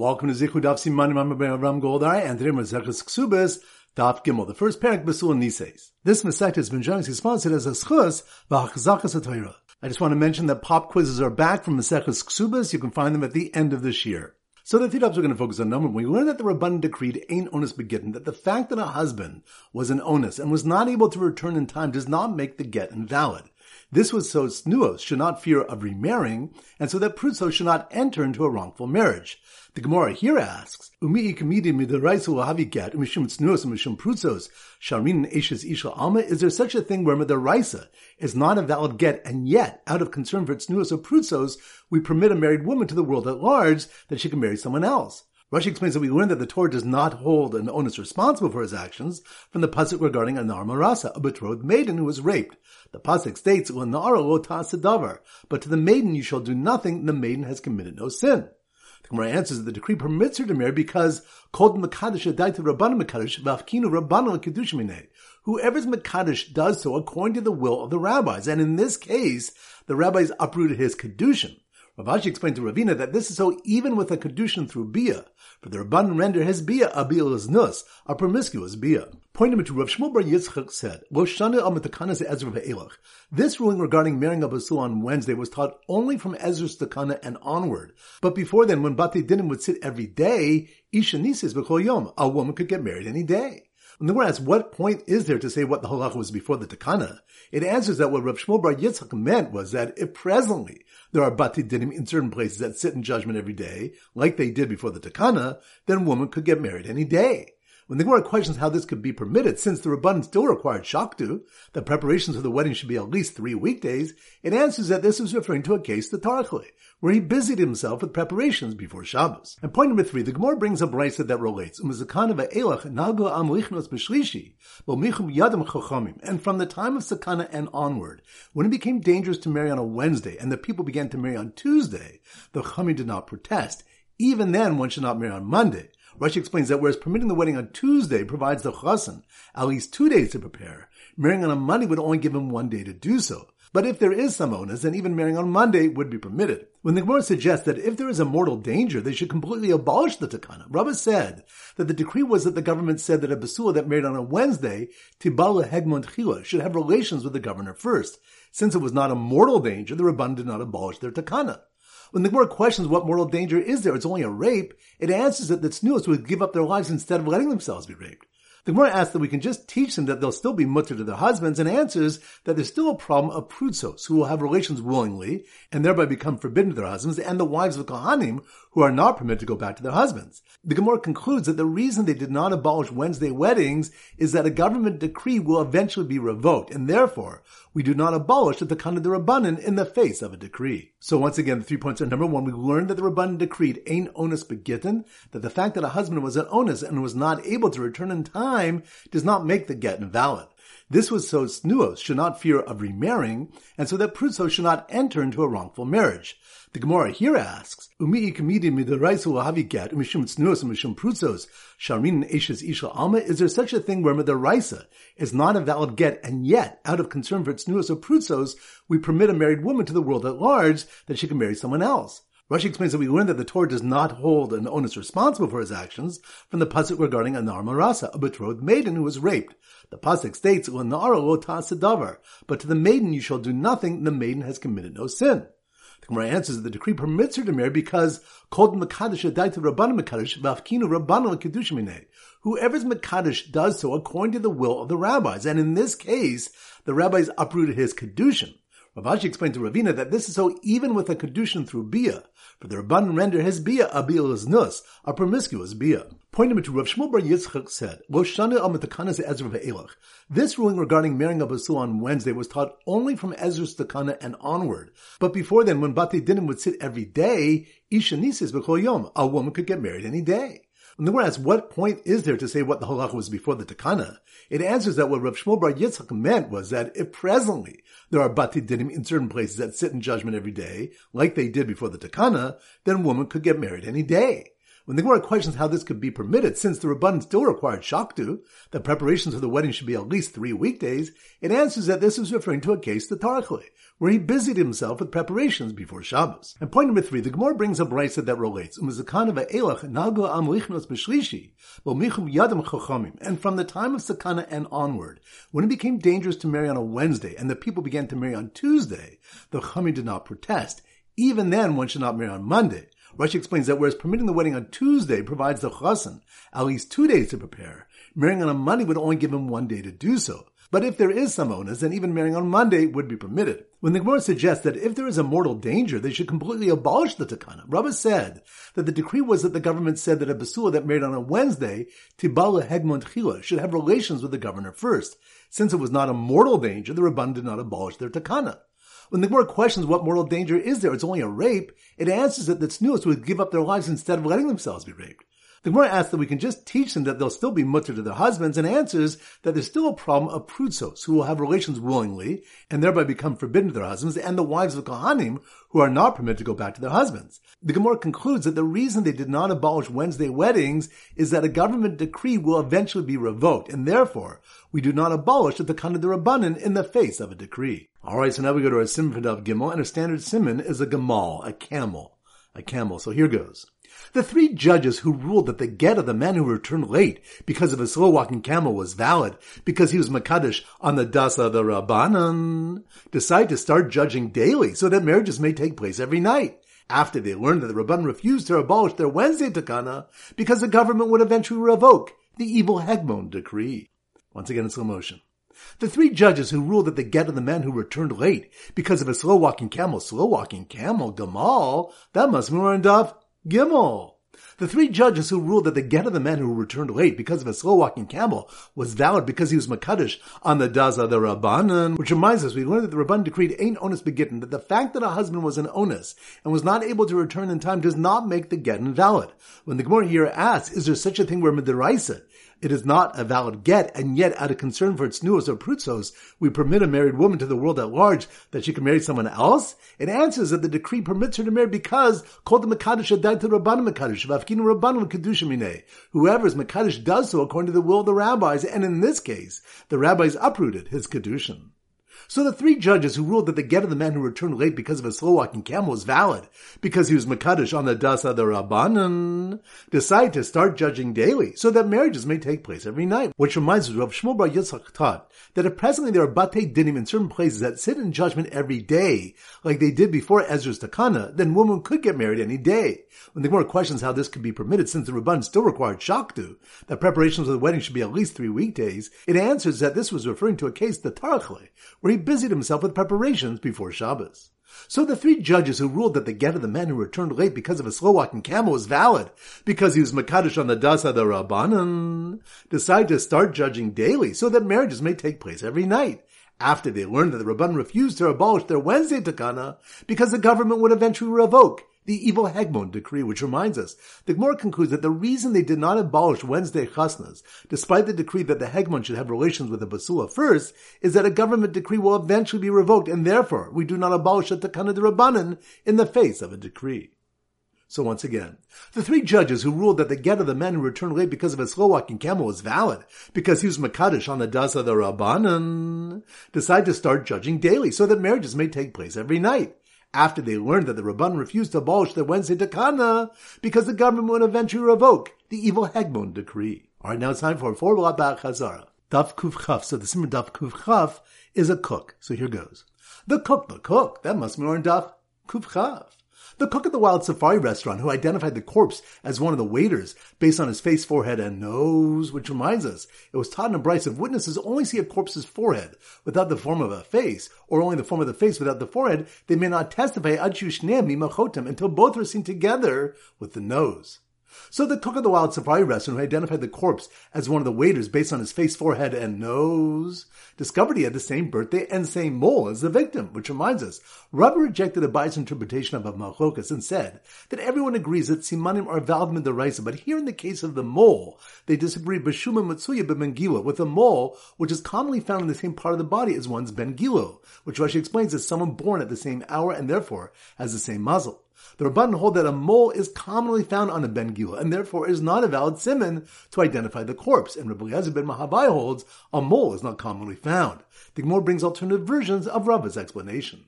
Welcome to Zichud Daf Simanim I'm Ram Goldar, and today we're Zechus Ksubas, Daf Gimel, the first parak Basul Nises. This Masechet has been generously sponsored as a schus v'achzakas Torah. I just want to mention that pop quizzes are back from Maseches Ksubas. You can find them at the end of this year. So the three we're going to focus on number one. We learned that the Rabban decreed ain't onus begitten, that the fact that a husband was an onus and was not able to return in time does not make the get invalid. This was so Snuos should not fear of remarrying, and so that Prutso should not enter into a wrongful marriage. The Gemara here asks, Prutsos, eshes isha alma, is there such a thing where midaraisa is not a valid get, and yet, out of concern for Snuos or Prutsos, we permit a married woman to the world at large that she can marry someone else? Rashi explains that we learn that the Torah does not hold an onus responsible for his actions from the pasuk regarding Anar Marasa, a betrothed maiden who was raped. The pasuk states, "L'nara lo ta'asadavar," but to the maiden you shall do nothing. The maiden has committed no sin. The Gemara answers that the decree permits her to marry because called Makadish Adaita Rabbanim Makadish Vafkinu Rabbanim Kedushmine. Whoever's Makadish does so according to the will of the rabbis, and in this case, the rabbis uprooted his Kedushin. Rav Ashi explained to Ravina that this is so even with a kedushin through bia, for the Rabban render his bia a bia's nus, a promiscuous bia. Pointing to Rav Shmuel Bar Yitzchak said, Ezra This ruling regarding marrying a basul on Wednesday was taught only from Ezra's Takana and onward. But before then, when Bati Dinim would sit every day, Isha Nisis Yom, a woman could get married any day. When the asks, what point is there to say what the halacha was before the takana? It answers that what Rav Shmuel Bar Yitzchak meant was that if presently there are bati dinim in certain places that sit in judgment every day, like they did before the takana, then a woman could get married any day. When the Gemara questions how this could be permitted, since the Rabban still required shaktu, that preparations for the wedding should be at least three weekdays, it answers that this is referring to a case, the Tarachli, where he busied himself with preparations before Shabbos. And point number three, the Gemara brings a brisa that relates, and from the time of Sakana and onward, when it became dangerous to marry on a Wednesday, and the people began to marry on Tuesday, the Chachamim did not protest. Even then, one should not marry on Monday. Rashi explains that whereas permitting the wedding on Tuesday provides the chassan at least two days to prepare, marrying on a Monday would only give him one day to do so. But if there is some onus, then even marrying on Monday would be permitted. When the Gemara suggests that if there is a mortal danger, they should completely abolish the takana, Rabbah said that the decree was that the government said that a basula that married on a Wednesday, Tibala Hegmont Chila, should have relations with the governor first. Since it was not a mortal danger, the Rabban did not abolish their takana. When the Gemara questions what mortal danger is there, it's only a rape, it answers that the tznuos would give up their lives instead of letting themselves be raped. The Gemara asks that we can just teach them that they'll still be mutter to their husbands and answers that there's still a problem of prutsos who will have relations willingly and thereby become forbidden to their husbands and the wives of Kohanim who are not permitted to go back to their husbands. The Gemara concludes that the reason they did not abolish Wednesday weddings is that a government decree will eventually be revoked and therefore we do not abolish the Takana de Rabbanan in the face of a decree. So once again, the three points are number one, we learned that the Rabbanan decreed ain't onus begitten, that the fact that a husband was an onus and was not able to return in time does not make the get invalid. This was so Snuos should not fear of remarrying, and so that Prutso should not enter into a wrongful marriage. The Gemara here asks, Umi ikamidi midaraisu lahavigat, umishum Snuos, umishum Prutsos, sharin eshes isha alma, is there such a thing where midaraisa is not a valid get, and yet, out of concern for Snuos or Prutsos, we permit a married woman to the world at large that she can marry someone else? Rashi explains that we learn that the Torah does not hold an onus responsible for his actions from the pasuk regarding Anar Marasa, a betrothed maiden who was raped. The pasuk states, "L'nara lo ta'asadavar," but to the maiden you shall do nothing. The maiden has committed no sin. The Gemara answers that the decree permits her to marry because called Makadish Adaita Rabbanim Makadish Vafkinu Rabbanim. Whoever's Makadish does so according to the will of the rabbis, and in this case, the rabbis uprooted his Kedushin. Rav Ashi explained to Ravina that this is so even with a kedushin through bia, for the Rabban render his bia a bia's nus, a promiscuous bia. Point number two, Rav Shmuel Bar Yitzchak said, Ezra This ruling regarding marrying a basul on Wednesday was taught only from Ezra's Takana and onward. But before then, when Bati Dinim would sit every day, Isha Nisis Yom, a woman could get married any day. Asks, what point is there to say what the halacha was before the takana? It answers that what Rav Shmuel Bar Yitzchak meant was that if presently there are bati dinim in certain places that sit in judgment every day, like they did before the takana, then a woman could get married any day. When the Gemara questions how this could be permitted, since the Rabban still required shaktu, that preparations for the wedding should be at least three weekdays, it answers that this is referring to a case, the Tarchli, where he busied himself with preparations before Shabbos. And point number three, the Gemara brings a brisa that relates, Umizakana elach and from the time of Sakana and onward, when it became dangerous to marry on a Wednesday, and the people began to marry on Tuesday, the Chami did not protest. Even then, one should not marry on Monday. Rashi explains that whereas permitting the wedding on Tuesday provides the chassan at least two days to prepare, marrying on a Monday would only give him one day to do so. But if there is some onus, then even marrying on Monday would be permitted. When the Gemara suggests that if there is a mortal danger, they should completely abolish the takana, Rabbah said that the decree was that the government said that a basula that married on a Wednesday, Tibala Hegmont Chila, should have relations with the governor first. Since it was not a mortal danger, the Rabban did not abolish their takana. When the Gemara questions what mortal danger is there, it's only a rape, it answers that the tznuos would give up their lives instead of letting themselves be raped. The Gemara asks that we can just teach them that they'll still be mutter to their husbands and answers that there's still a problem of prutsos who will have relations willingly and thereby become forbidden to their husbands and the wives of Kohanim who are not permitted to go back to their husbands. The Gemara concludes that the reason they did not abolish Wednesday weddings is that a government decree will eventually be revoked and therefore we do not abolish the kind of the Rabbanin in the face of a decree. Alright, so now we go to our for Gimel and our standard Simon is a Gamal, a camel. A camel. So here goes. The three judges who ruled that the get of the man who returned late because of a slow walking camel was valid because he was Makadish on the Dasa of the Rabbanan decide to start judging daily so that marriages may take place every night. After they learned that the Rabban refused to abolish their Wednesday takana because the government would eventually revoke the evil Hegmon decree. Once again in slow motion. The three judges who ruled that the get of the man who returned late because of a slow walking camel, slow walking camel, Gamal, that must be of Gimel. The three judges who ruled that the get of the man who returned late because of a slow walking camel was valid because he was Makadish on the Daza the Rabbanan, which reminds us we learned that the Rabban decreed ain't onus begitten, that the fact that a husband was an onus and was not able to return in time does not make the get invalid. When the Gemara here asks, is there such a thing where Midiraisa it is not a valid get, and yet out of concern for its nuos or prutzos, we permit a married woman to the world at large that she can marry someone else? It answers that the decree permits her to marry because called the Makadish to Rabbanim Makadish, Vafkinu Rabbanim Kedusha Whoever is Makadish does so according to the will of the rabbis, and in this case, the rabbis uprooted his Kedushin. So the three judges who ruled that the get of the man who returned late because of a slow walking camel was valid, because he was Makadish on the Dasa the Rabbanan, decide to start judging daily, so that marriages may take place every night. Which reminds us of Shmuel Bar Yitzchak taught that if presently there are Bate Dinim in certain places that sit in judgment every day, like they did before Ezra's Takana, then women could get married any day. When the Gemara questions how this could be permitted since the Rabban still required Shaktu, that preparations for the wedding should be at least three weekdays, it answers that this was referring to a case, the Tarchle, where he busied himself with preparations before Shabbos. So the three judges who ruled that the get of the man who returned late because of a slow walking camel was valid, because he was Makadish on the Dasa the Rabbanan, decide to start judging daily so that marriages may take place every night. After they learned that the Rabban refused to abolish their Wednesday takana because the government would eventually revoke the evil Hegmon decree, which reminds us, the Gemara concludes that the reason they did not abolish Wednesday chasnas, despite the decree that the Hegmon should have relations with the basula first, is that a government decree will eventually be revoked, and therefore we do not abolish the Takana de Rabbanan in the face of a decree. So once again, the three judges who ruled that the get of the men who returned late because of a slow walking camel was valid, because he was Makadish on the Dasa the Rabbanan, decide to start judging daily so that marriages may take place every night after they learned that the Rabban refused to abolish the Wednesday Takana because the government would eventually revoke the evil Hegmon decree. All right, now it's time for a four Ba'at Chazara. Daf Kuf Chaf. So the Simmer Daf Kuf Chaf is a cook. So here goes. The cook, the cook. That must be on Daf Kuf Chaf. The cook at the Wild Safari restaurant who identified the corpse as one of the waiters based on his face, forehead, and nose, which reminds us, it was taught in a brisa if witnesses only see a corpse's forehead without the form of a face, or only the form of the face without the forehead, they may not testify until both are seen together with the nose. So the cook of the Wild Safari restaurant who identified the corpse as one of the waiters based on his face, forehead, and nose discovered he had the same birthday and same mole as the victim, which reminds us, Rabbi rejected Abai's interpretation of Machlokas and said that everyone agrees that simanim are valid in the Raisa, but here in the case of the mole, they disagree b'shuma matsuya b'mengilo, with a mole which is commonly found in the same part of the body as one's bengilo, which Rashi explains as someone born at the same hour and therefore has the same mazal. The Rabban hold that a mole is commonly found on a Ben Gila and therefore is not a valid simon to identify the corpse. And Rabbi Eliezer ben Mahavai holds a mole is not commonly found. The Gemara brings alternative versions of Rava's explanation.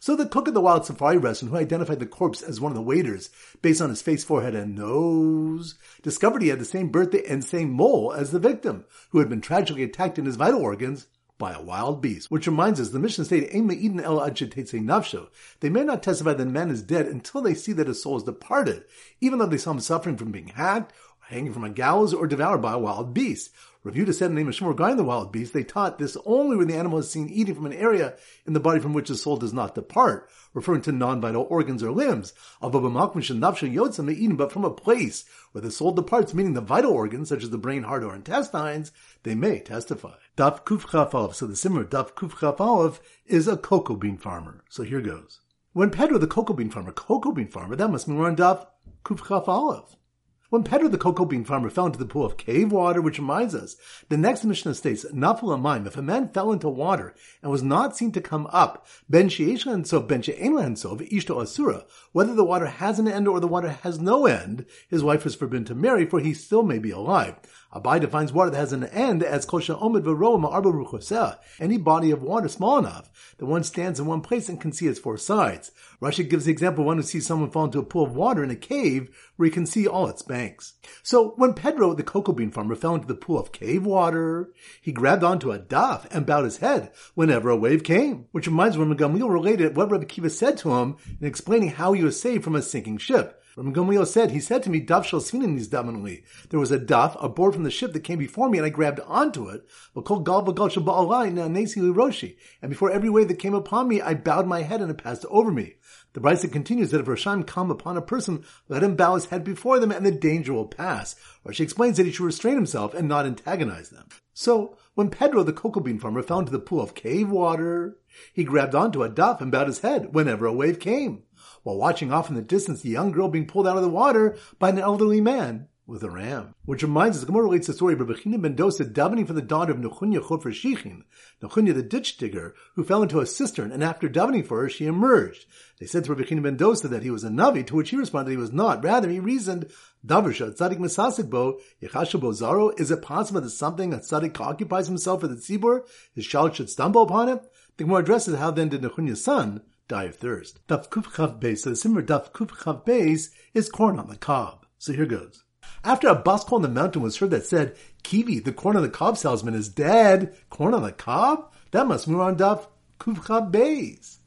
So the cook at the wild safari restaurant, who identified the corpse as one of the waiters based on his face, forehead, and nose, discovered he had the same birthday and same mole as the victim, who had been tragically attacked in his vital organs by a wild beast. Which reminds us, the Mishnah stated, eden nafsho. They may not testify that man is dead until they see that his soul is departed, even though they saw him suffering from being hacked, hanging from a gallows, or devoured by a wild beast. Reviewed a in name of Shmuel regarding the wild beast, they taught this only when the animal is seen eating from an area in the body from which the soul does not depart, referring to non-vital organs or limbs. Of Aba Makmash and Dafsa Yodzim, they eat but from a place where the soul departs, meaning the vital organs, such as the brain, heart, or intestines, they may testify. Daf Kuf So the simmer Daf Kuf is a cocoa bean farmer. So here goes. When Pedro, the cocoa bean farmer, cocoa bean farmer, that must mean we're on Daf Kuf when Pedro the cocoa bean farmer fell into the pool of cave water, which reminds us, the next Mishnah states, Nafula Maim, if a man fell into water and was not seen to come up, Ben She'eshlan Sov, Ben She'enlan Sov, Ishto Asura, whether the water has an end or the water has no end, his wife is forbidden to marry, for he still may be alive. Abai defines water that has an end as kosha omid v'roa ma'arba any body of water small enough that one stands in one place and can see its four sides. Rashi gives the example of one who sees someone fall into a pool of water in a cave where he can see all its banks. So when Pedro, the cocoa bean farmer, fell into the pool of cave water, he grabbed onto a daf and bowed his head whenever a wave came, which reminds me when Gamliel related what Rabbi Kiva said to him in explaining how he was saved from a sinking ship. Rabbi Gamliel said, he said to me, Daf in these damanuli. There was a daf, a board from the ship that came before me, and I grabbed onto it. And before every wave that came upon me, I bowed my head and it passed over me. The Brisa continues that if Rasham come upon a person, let him bow his head before them and the danger will pass. Or she explains that he should restrain himself and not antagonize them. So, when Pedro, the cocoa bean farmer, fell into the pool of cave water, he grabbed onto a daf and bowed his head whenever a wave came while watching off in the distance the young girl being pulled out of the water by an elderly man with a ram. Which reminds us, the Gemara relates the story of Rebechina ben Dosa davening for the daughter of Nechunya Chofer Shichin, Nechunya the ditch digger, who fell into a cistern, and after davening for her, she emerged. They said to Rebechina ben Dosa that he was a Navi, to which he responded he was not. Rather, he reasoned, Daversha, Tzadik Mesasik Yechasha Zaro, is it possible that something, a Tzadik occupies himself with the tzibur, his child should stumble upon it? The Gemara addresses how then did Nechunya's son, die of thirst. Daf Kuf Chav Beis, so the simmer Daf Kuf Chav Beis is corn on the cob. So here goes. After a baskol on the mountain was heard that said, Kiwi, the corn on the cob salesman is dead. Corn on the cob? That must move on Daf Kuf Chav Beis.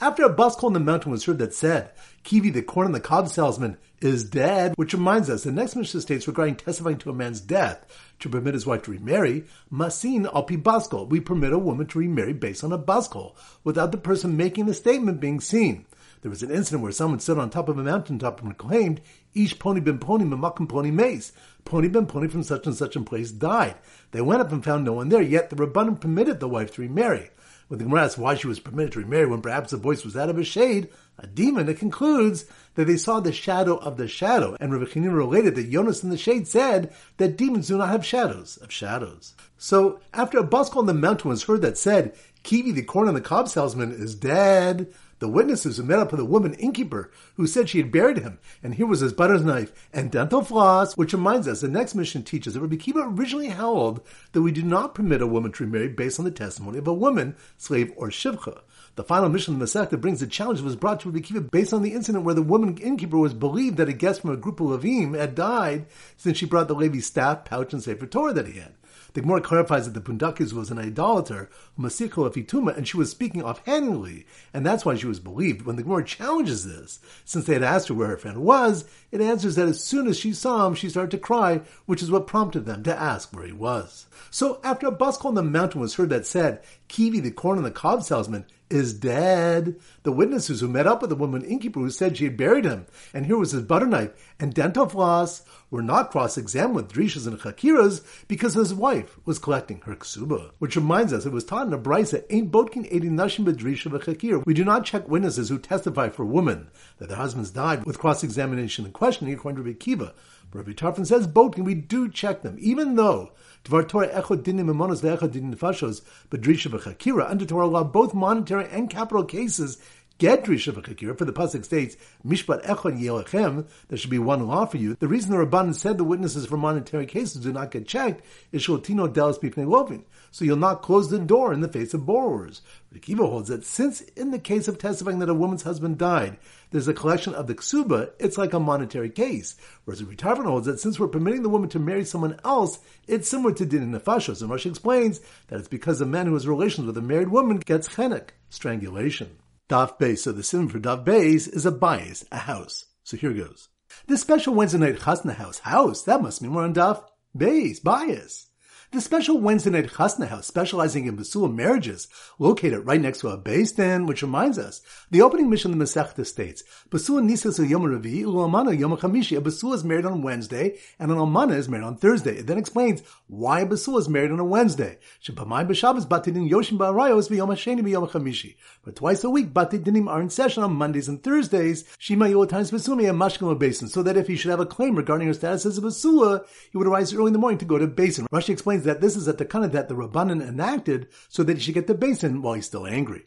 After a baskol on the mountain was heard that said, Kiwi, the corn on the cob salesman, is dead, which reminds us the next Mishnah states regarding testifying to a man's death to permit his wife to remarry, masin alpi baskol. We permit a woman to remarry based on a baskol, without the person making the statement being seen. There was an incident where someone stood on top of a mountaintop and proclaimed, Ish pony ben pony mamakum pony mace. Pony ben pony from such and such a place died. They went up and found no one there, yet the Rabbanim permitted the wife to remarry. When the Gemara asks why she was permitted to remarry when perhaps the voice was that of a shade, a demon, it concludes that they saw the shadow of the shadow. And Rabbi Chanina related that Jonas in the shade said that demons do not have shadows of shadows. So after a baskol on the mountain was heard that said, Kiwi, the corn on the cob salesman, is dead, the witnesses who met up with a woman innkeeper who said she had buried him, and here was his butter knife and dental floss, which reminds us the next Mishnah teaches that Rabbi Kiva originally held that we do not permit a woman to remarry based on the testimony of a woman, slave, or shivcha. The final Mishnah of the Masechta brings the challenge was brought to Rabbi Kiva based on the incident where the woman innkeeper was believed that a guest from a group of Levim had died since she brought the Levi staff, pouch, and Sefer Torah that he had. The Gemara clarifies that the Pundakis was an idolater, Masiko Afituma, and she was speaking offhandedly, and that's why she was believed. When the Gemara challenges this, since they had asked her where her friend was, it answers that as soon as she saw him, she started to cry, which is what prompted them to ask where he was. So after a baskol on the mountain was heard that said, Kiwi, the corn on the cob salesman, is dead. The witnesses who met up with the woman innkeeper who said she had buried him, and here was his butter knife and dental floss, were not cross-examined with drishas and chakiras because his wife was collecting her ksuba. Which reminds us, it was taught in a brisa, ain't botkin edi nashim bedrisha v'chakir. We do not check witnesses who testify for women that their husbands died with cross-examination and questioning according to Rabbi Kiva. Rabbi Tarfon says botkin, we do check them, even though Dvar Torah echod dinim emonos ve'echod dinim nefashos bedrisha v'chakira. Under Torah law, both monetary and capital cases for the Pasuk states, Mishpat Echon Yelechem, there should be one law for you. The reason the Rabbanan said the witnesses for monetary cases do not get checked is Shotino Delis Bifnei Lovin. So you'll not close the door in the face of borrowers. Rikiva holds that since in the case of testifying that a woman's husband died, there's a collection of the ksuba, it's like a monetary case. Whereas the retirement holds that since we're permitting the woman to marry someone else, it's similar to din in nefashos. And Rashi explains that it's because a man who has relations with a married woman gets chenek, strangulation. Daf Beis, so the sim for Daf Beis is a bayis, a house. So here goes. This special Wednesday night chasna house, house, that must mean we're on Daf Beis, bayis. The special Wednesday night chasna house specializing in Basula marriages, located right next to a beis din, which reminds us, the opening Mishnah of the Masechta states, Basula nisas yom revi, ulamana yom chamishi. A Basula is married on Wednesday, and an almana is married on Thursday. It then explains why a is married on a Wednesday. Shepamai b'Shabbos batidin yoshim ba'arayos v'yom hasheni v'yom chamishi. But twice a week, batidinim are in session on Mondays and Thursdays, shima yotimes basumi and mashkim basin, so that if he should have a claim regarding her status as a Basula, he would arise early in the morning to go to basin. Rashi explains that this is a takana that the Rabbanan enacted so that he should get the basin while he's still angry.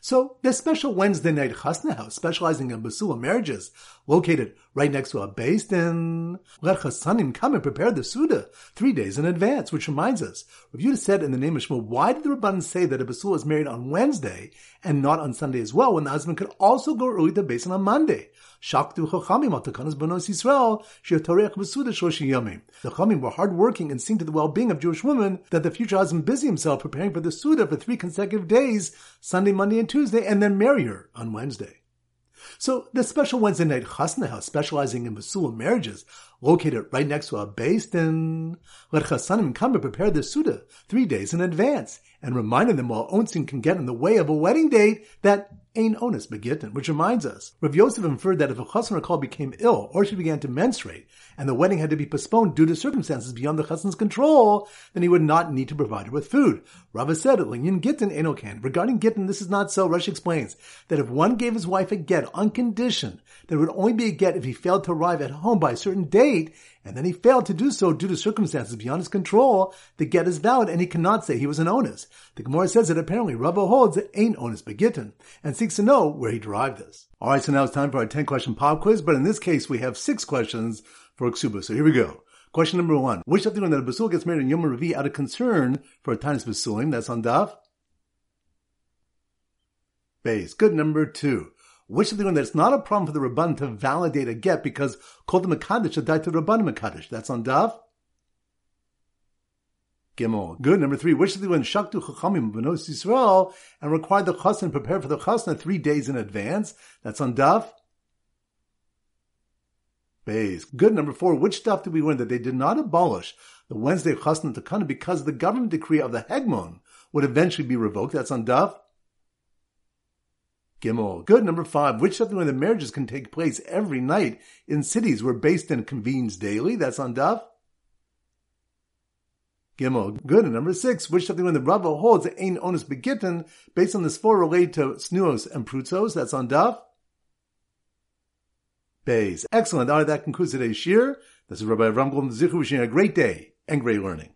So this special Wednesday night chasna house, specializing in basula marriages, located right next to a beis din, let chasanim come and prepare the suda three days in advance. Which reminds us, Rav Yudah said in the name of Shmuel, why did the Rabbanan say that a basula is married on Wednesday and not on Sunday as well, when the husband could also go early to basin on Monday? Shaktu chachamim al takanas banos Yisrael she'atorech b'suda shoshi yamim. The chachamim were hardworking and seeing to the well-being of Jewish women that the future husband busy himself preparing for the suda for three consecutive days, Sunday, Monday, and Tuesday, and then marry her on Wednesday. So the special Wednesday night chasna house specializing in basula marriages, located right next to a beis din, let chasanim come and prepare the suda three days in advance, and reminding them while onsin can get in the way of a wedding date that Ein onus begitten, which reminds us, Rav Yosef inferred that if a chassan Rakal became ill or she began to menstruate, and the wedding had to be postponed due to circumstances beyond the chassan's control, then he would not need to provide her with food. Rava said, Linyan Gittin Enokan. Regarding Gittin, this is not so. Rashi explains that if one gave his wife a get on condition that it would only be a get if he failed to arrive at home by a certain date, and then he failed to do so due to circumstances beyond his control, the get is valid and he cannot say he was an onus. The Gemara says that apparently Rava holds that ain't onus begitten and seeks to know where he derived this. Alright, so now it's time for our 10 question pop quiz, but in this case we have six questions for Ksuba. So here we go. Question number one. Which of the one that a basul gets married in Yom Revi out of concern for a Tanis Basulim? That's on Daf. Base. Good. Number two which is the one that's not a problem for the Rabban to validate a get because called the Makadish should die to the Rabban Makadish. That's on Dav. Gimel. Good. Number three, which is the one Shaktu Chachamim Benos Yisrael and required the Chasna prepare for the Chasna three days in advance. That's on Dav. Base. Good. Number four, which stuff did we learn that they did not abolish the Wednesday Chasna Takana because the government decree of the Hegmon would eventually be revoked? That's on Dav. Gimel. Good. Number five, which of the marriages can take place every night in cities where based din convenes daily? That's on Daf. Gimel. Good. And number six, which of the the Rava holds that ain't onus begitten based on this four related to snuos and prutzos? That's on Daf. Bays. Excellent. All right, that concludes today's shiur. This is Rabbi Golden Zichu wishing a great day and great learning.